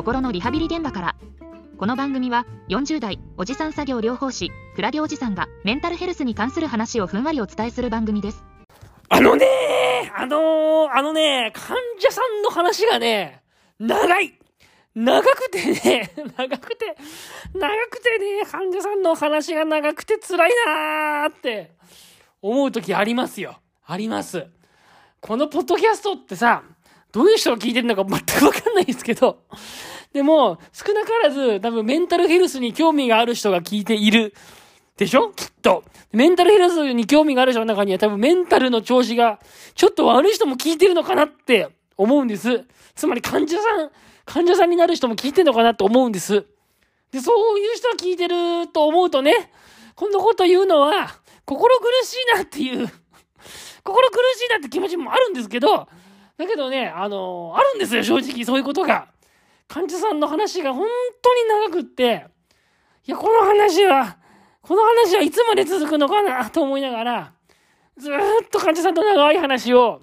心のリハビリ現場からこの番組は40代おじさん作業療法士クラゲおじさんがメンタルヘルスに関する話をふんわりお伝えする番組ですあのねあのー、あのね患者さんの話がね、長い長くてね、長くて、長くてね、患者さんの話が長くて辛いなーって思う時ありますよ。あります。このポッドキャストってさ、どういう人が聞いてるのか全くわかんないんですけど、でも、少なからず多分メンタルヘルスに興味がある人が聞いている。でしょ？きっと。メンタルヘルスに興味がある人の中には多分メンタルの調子がちょっと悪い人も聞いてるのかなって思うんです。つまり患者さん、患者さんになる人も聞いてんのかなと思うんです。で、そういう人が聞いてると思うとね、こんなこと言うのは、心苦しいなっていう心苦しいなって気持ちもあるんですけど、だけどね、あのー、あるんですよ、正直、そういうことが。患者さんの話が本当に長くって、いや、この話は、この話はいつまで続くのかなと思いながら、ずっと患者さんと長い話を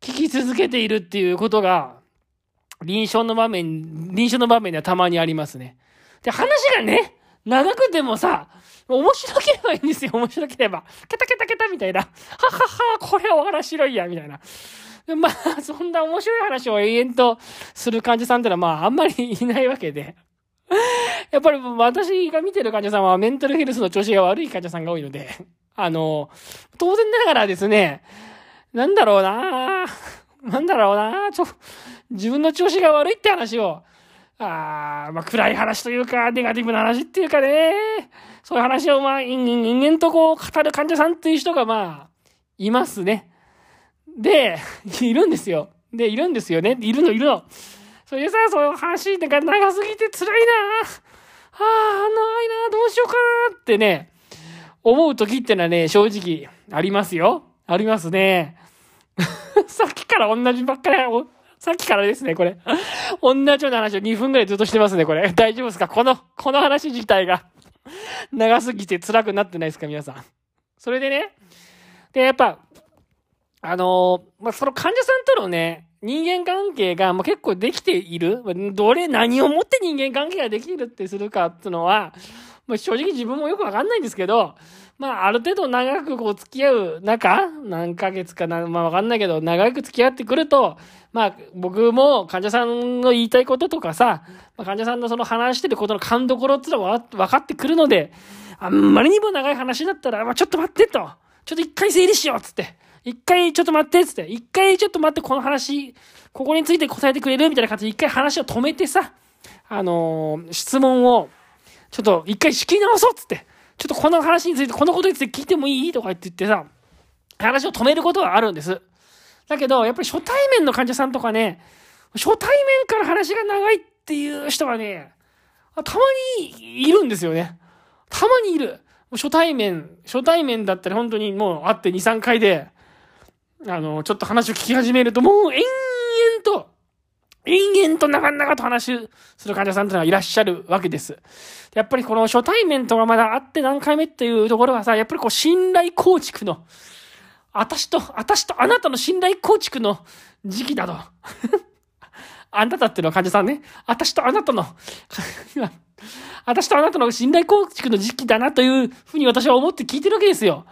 聞き続けているっていうことが、臨床の場面、臨床の場面ではたまにありますね。で、話がね、長くてもさ、面白ければいいんですよ、面白ければ。ケタケタケタみたいな。ははは、これは面白いや、みたいな。まあ、そんな面白い話を永遠とする患者さんってのは、まあ、あんまりいないわけで。やっぱり私が見てる患者さんはメンタルヘルスの調子が悪い患者さんが多いので、あの、当然ながらですね、なんだろうななんだろうなちょ、自分の調子が悪いって話を、あまあ、暗い話というか、ネガティブな話っていうかね、そういう話を、まあ、人間とこう、語る患者さんっていう人が、まあ、いますね。で、いるんですよ。で、いるんですよね。いるの、いるの。それでさ、そういう話が長すぎて辛いなはあ、長いなどうしようかなってね、思う時ってのはね、正直、ありますよ。ありますね。さっきから同じばっかり、さっきからですね、これ。同じような話を2分くらいずっとしてますね、これ。大丈夫ですか？この、この話自体が長すぎて辛くなってないですか皆さん。それでね。で、やっぱ、あの、まあ、その患者さんとのね、人間関係がもう結構できている。どれ、何をもって人間関係ができるってするかっていうのは、まあ、正直自分もよくわかんないんですけど、まあ、ある程度長くこう付き合う中、何ヶ月かな、まあわかんないけど、長く付き合ってくると、まあ、僕も患者さんの言いたいこととかさ、まあ、患者さんのその話してることの勘どころっていうのは分かってくるので、あんまりにも長い話だったら、まあ、ちょっと待ってと。ちょっと一回整理しようっつって。一回ちょっと待ってっつって。一回ちょっと待ってこの話、ここについて答えてくれる？みたいな感じで一回話を止めてさ、あのー、質問を、ちょっと一回仕切り直そうっつって。ちょっとこの話について、このことについて聞いてもいい？とか言って言ってさ、話を止めることはあるんです。だけど、やっぱり初対面の患者さんとかね、初対面から話が長いっていう人はね、たまにいるんですよね。たまにいる。初対面、初対面だったら本当にもう会って2、3回で、あの、ちょっと話を聞き始めると、もう延々と、延々と長々と話する患者さんというのはいらっしゃるわけです。やっぱりこの初対面とがまだ会って何回目っていうところはさ、やっぱりこう信頼構築の、私と、私とあなたの信頼構築の時期だと。あなたっていうのは患者さんね。私とあなたの 私とあなたの信頼構築の時期だなというふうに私は思って聞いてるわけですよ。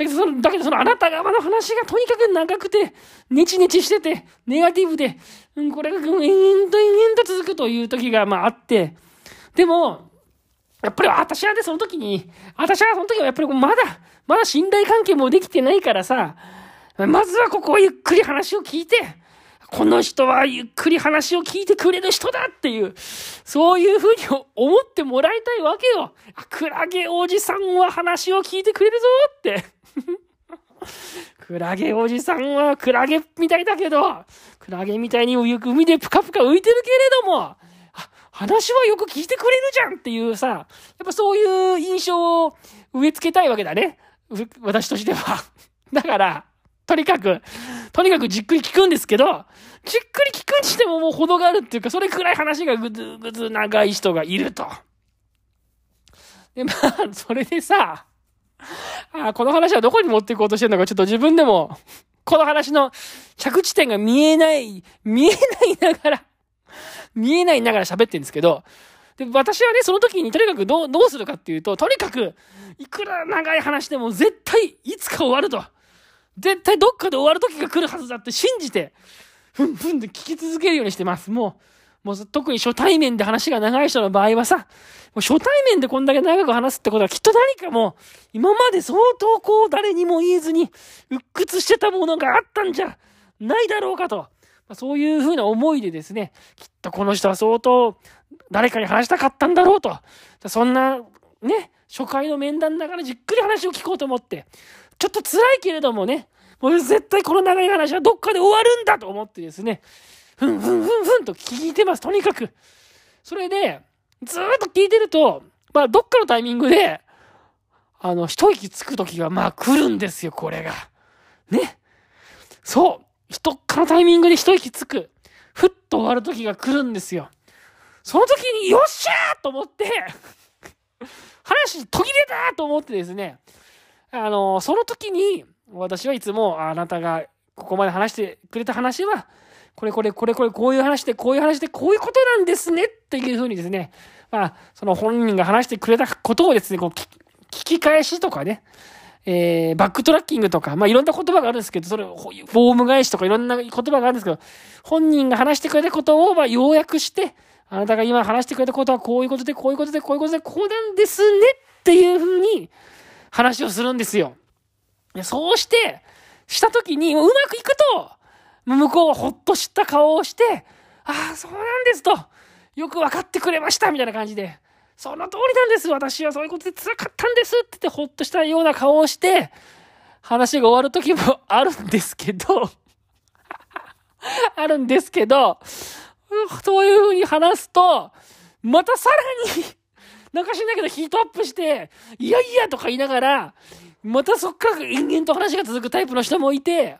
だけどその、だけどそのあなた側の話がとにかく長くて、ネチネチしてて、ネガティブで、うん、これが延々と延々と続くという時がまああって、でも、やっぱり私はね、その時に、私はその時はやっぱりまだ、まだ信頼関係もできてないからさ、まずはここをゆっくり話を聞いて、この人はゆっくり話を聞いてくれる人だっていう、そういうふうに思ってもらいたいわけよ。クラゲおじさんは話を聞いてくれるぞって。クラゲおじさんはクラゲみたいだけど、クラゲみたいに海でぷかぷか浮いてるけれども、話はよく聞いてくれるじゃんっていうさ、やっぱそういう印象を植え付けたいわけだね。私としては。だから、とにかく、とにかくじっくり聞くんですけど、じっくり聞くにしてももう程があるっていうか、それくらい話がぐずぐず長い人がいると。で、まあ、それでさ、あこの話はどこに持っていこうとしてるのかちょっと自分でも、この話の着地点が見えない、見えないながら、見えないながら喋ってるんですけど、で、私はね、その時にとにかくどう、どうするかっていうと、とにかく、いくら長い話でも絶対いつか終わると。絶対どっかで終わる時が来るはずだって信じて、ふんふんで聞き続けるようにしてます。もう、もう特に初対面で話が長い人の場合はさ、もう初対面でこんだけ長く話すってことはきっと何かもう、今まで相当こう誰にも言えずに、鬱屈してたものがあったんじゃないだろうかと。まそういうふうな思いでですね、きっとこの人は相当誰かに話したかったんだろうと。そんな、ね、初回の面談だからじっくり話を聞こうと思って、ちょっと辛いけれどもね、もう絶対この長い話はどっかで終わるんだと思ってですね、ふんふんふんふんと聞いてます、とにかく。それで、ずっと聞いてると、まあ、どっかのタイミングで、あの、一息つく時が、まあ、来るんですよ、これが。ね。そう。一かのタイミングで一息つく。ふっと終わる時が来るんですよ。その時に、よっしゃーと思って話途切れたと思ってですね、あの、その時に、私はいつも、あなたがここまで話してくれた話は、これこれこれこれこういう話で、こういう話で、こういうことなんですねっていうふうにですね、まあ、その本人が話してくれたことをですね、こう聞き返しとかね、えー、バックトラッキングとか、まあいろんな言葉があるんですけど、それ、フォーム返しとかいろんな言葉があるんですけど、本人が話してくれたことを、まあ要約して、あなたが今話してくれたことはこういうことで、こういうことで、こういうことで、こうなんですねっていうふうに話をするんですよ。そうして、したときに、うまくいくと、向こうはほっとした顔をして、ああ、そうなんですと、よく分かってくれましたみたいな感じで、その通りなんです。私はそういうことで辛かったんですって言ってほっとしたような顔をして、話が終わる時もあるんですけどあるんですけど、そういう風に話すと、またさらになんかしんないけどヒートアップして、いやいやとか言いながら、またそっから延々と話が続くタイプの人もいて、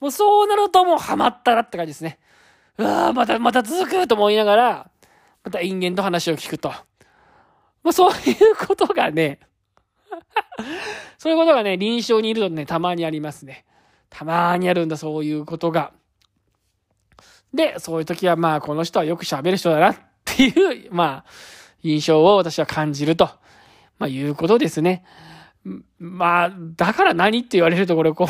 もうそうなるともうハマったらって感じですね。うわ、また、また続くと思いながら、また延々と話を聞くと。まあ、そういうことがねそういうことがね、臨床にいるとね、たまにありますね。たまにあるんだ、そういうことが。で、そういう時はまあ、この人はよく喋る人だなっていう、まあ、印象を私は感じると、まあ、いうことですね。まあ、だから何って言われるとこれ困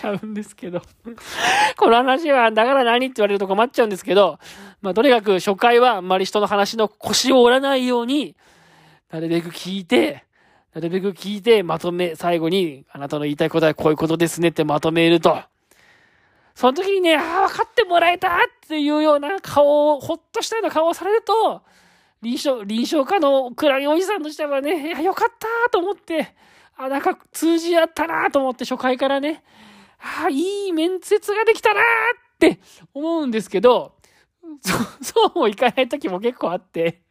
ちゃうんですけど この話は、だから何って言われると困っちゃうんですけど、まあ、とにかく初回はあんまり人の話の腰を折らないように、なるべく聞いて、なるべく聞いて、まとめ、最後に、あなたの言いたいことはこういうことですねってまとめると。その時にね、ああ、分かってもらえたっていうような顔を、ほっとしたような顔をされると、臨床、臨床科のクラゲおじさんとしてはね、いや、よかったと思って、あ、なんか通じ合ったなと思って初回からね、ああ、いい面接ができたなーって思うんですけど、そ、そうもいかない時も結構あって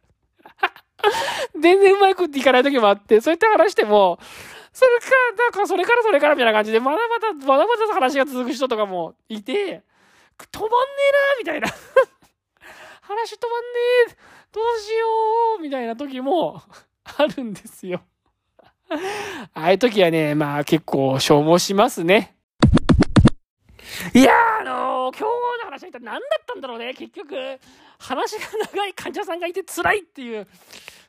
全然うまくいかない時もあって、そうやって話しても、それから、なんかそれからそれからみたいな感じで、まだまだ、まだまだ話が続く人とかもいて、止まんねえなみたいな。話止まんねえどうしようみたいな時もあるんですよ。ああいう時はね、まあ結構消耗しますね。いやー、あのー、今日の話は一体何だったんだろうね。結局、話が長い患者さんがいて辛いっていう、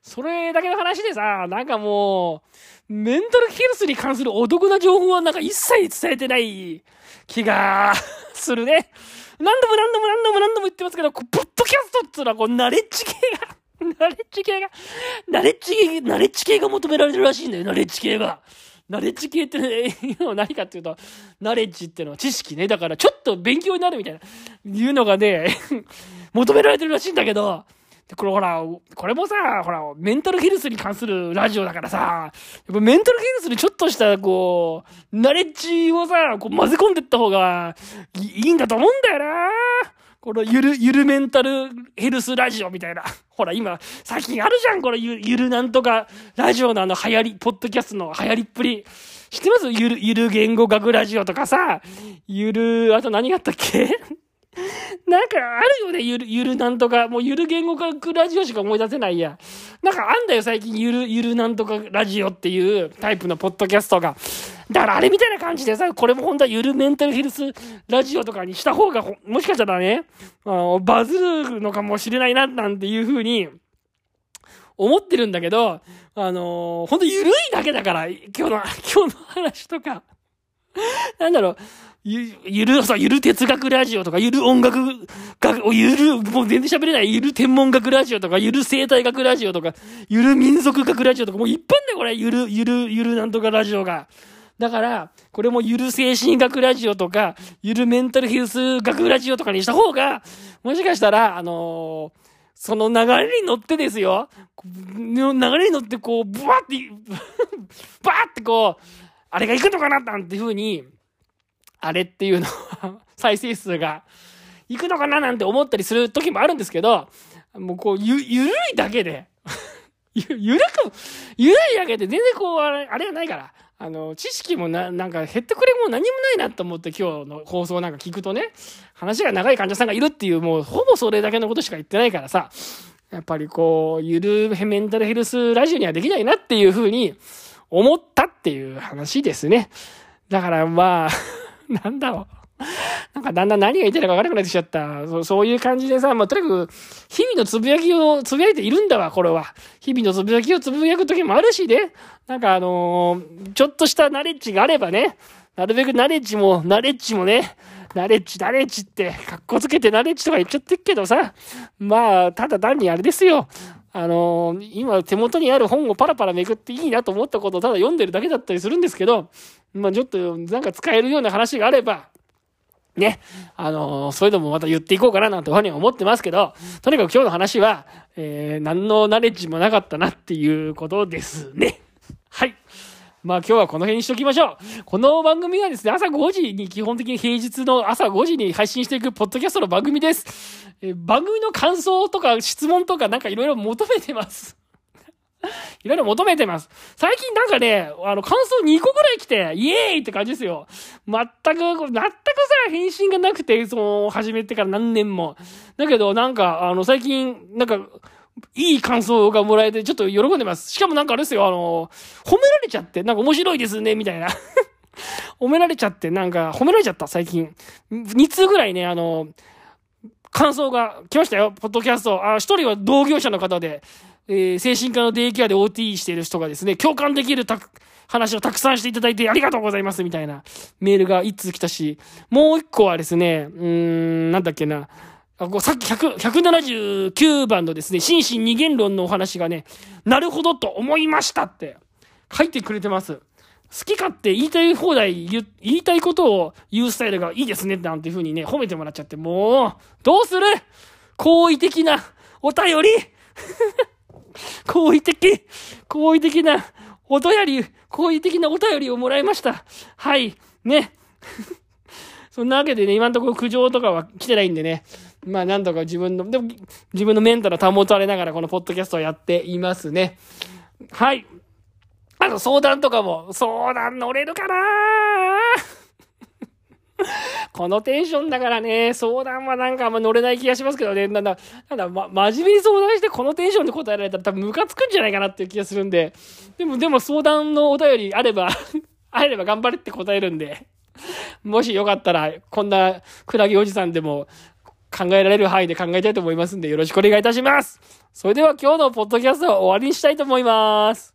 それだけの話でさ、なんかもう、メンタルヘルスに関するお得な情報はなんか一切伝えてない気がするね。何度も何度も何度も何度も言ってますけど、ポッドキャストっていうのはこう、ナレッジ系が、ナレッジ系が、ナレッジ系、ナレッジ系が求められるらしいんだよ、ナレッジ系が。ナレッジ系って、ね、何かっていうと、ナレッジっていうのは知識ね。だからちょっと勉強になるみたいな、いうのがね、求められてるらしいんだけど、これほら、これもさ、ほら、メンタルヘルスに関するラジオだからさ、やっぱメンタルヘルスにちょっとした、こう、ナレッジをさ、こう混ぜ込んでった方がいいんだと思うんだよなこのゆる、ゆるメンタルヘルスラジオみたいな。ほら、今、最近あるじゃん、このゆゆるなんとか、ラジオのあの流行り、ポッドキャストの流行りっぷり。知ってます？ゆる、ゆる言語学ラジオとかさ、ゆる、あと何があったっけ？なんかあるよね、ゆる、ゆるなんとか。もうゆる言語学ラジオしか思い出せないや。なんかあんだよ、最近ゆる、ゆるなんとかラジオっていうタイプのポッドキャストが。だからあれみたいな感じでさ、これも本当はゆるメンタルヘルスラジオとかにした方が、もしかしたらね、あの、バズるのかもしれないな、なんていうふうに、思ってるんだけど、あのー、ほんとゆるいだけだから、今日の、今日の話とか。なんだろう、ゆ、ゆる、さ、ゆる哲学ラジオとか、ゆる音楽、学、ゆる、もう全然喋れない、ゆる天文学ラジオとか、ゆる生態学ラジオとか、ゆる民族学ラジオとか、もういっぱいだよ、これ、ゆる、ゆる、ゆるなんとかラジオが。だから、これもゆる精神学ラジオとか、ゆるメンタルヘルス学ラジオとかにした方が、もしかしたら、あのー、その流れに乗ってですよ、流れに乗ってこう、ブワって、バーってこう、あれが行くのかななんていう風に、あれっていうのは 再生数が行くのかな？なんて思ったりする時もあるんですけど、もうこう、ゆ、ゆるいだけで ゆ、ゆるく、ゆるいだけで全然こう、あれ、あれはないから。あの、知識もな、なんか減ってくれも何もないなと思って今日の放送なんか聞くとね、話が長い患者さんがいるっていう、もうほぼそれだけのことしか言ってないからさ、やっぱりこう、ゆるメンタルヘルスラジオにはできないなっていうふうに思ったっていう話ですね。だからまあ なんだろう。なんかだんだん何が言ってるか分からなくなってきちゃった。そうそういう感じでさ、まあ、とにかく、日々のつぶやきをつぶやいているんだわ、これは。日々のつぶやきをつぶやく時もあるしね。なんかあのー、ちょっとしたナレッジがあればね、なるべくナレッジも、ナレッジもね、ナレッジ、ナレッジって、格好つけてナレッジとか言っちゃってるけどさ、まあ、ただ単にあれですよ。あのー、今手元にある本をパラパラめくっていいなと思ったことをただ読んでるだけだったりするんですけど、まあちょっとなんか使えるような話があれば、ね、あのー、そういうのもまた言っていこうかななんてふうに思ってますけど、とにかく今日の話は、えー、何のナレッジもなかったなっていうことですね。はい。まあ今日はこの辺にしときましょう。この番組はですね、朝5時に基本的に平日の朝5時に配信していくポッドキャストの番組です。え番組の感想とか質問とかなんかいろいろ求めてます。いろいろ求めてます。最近なんかね、あの、感想2個ぐらい来て、イエーイって感じですよ。全く、全くさ、返信がなくて、その、始めてから何年も。だけど、なんか、あの、最近、なんか、いい感想がもらえて、ちょっと喜んでます。しかもなんかあれですよ、あの、褒められちゃって、なんか面白いですね、みたいな。褒められちゃって、なんか、褒められちゃった、最近。2通ぐらいね、あの、感想が来ましたよ、ポッドキャスト。あ、一人は同業者の方で、えー、精神科のデイケアで OT している人がですね、共感できるた話をたくさんしていただいてありがとうございますみたいなメールが一通来たし、もう一個はですね、うーん、なんだっけな、あこうさっき100 179番のですね、心身二元論のお話がね、なるほどと思いましたって書いてくれてます。好き勝手言いたい放題言いたいことを言うスタイルがいいですねなんていう風にね、褒めてもらっちゃって、もう、どうする？好意的なお便り？好意的、好意的なお便り、好意的なお便りをもらいました。はい。ね。そんなわけでね、今んところ苦情とかは来てないんでね。まあなんとか自分の、でも自分のメンタル保たれながらこのポッドキャストをやっていますね。はい。あの相談とかも、相談乗れるかな？このテンションだからね、相談はなんかあんま乗れない気がしますけどね。なんだ、なんだ、ま、真面目に相談してこのテンションで答えられたら多分ムカつくんじゃないかなっていう気がするんで。でも、でも相談のお便りあれば あれば頑張れって答えるんで。もしよかったら、こんなクラゲおじさんでも考えられる範囲で考えたいと思いますんで、よろしくお願いいたします。それでは今日のポッドキャストは終わりにしたいと思います。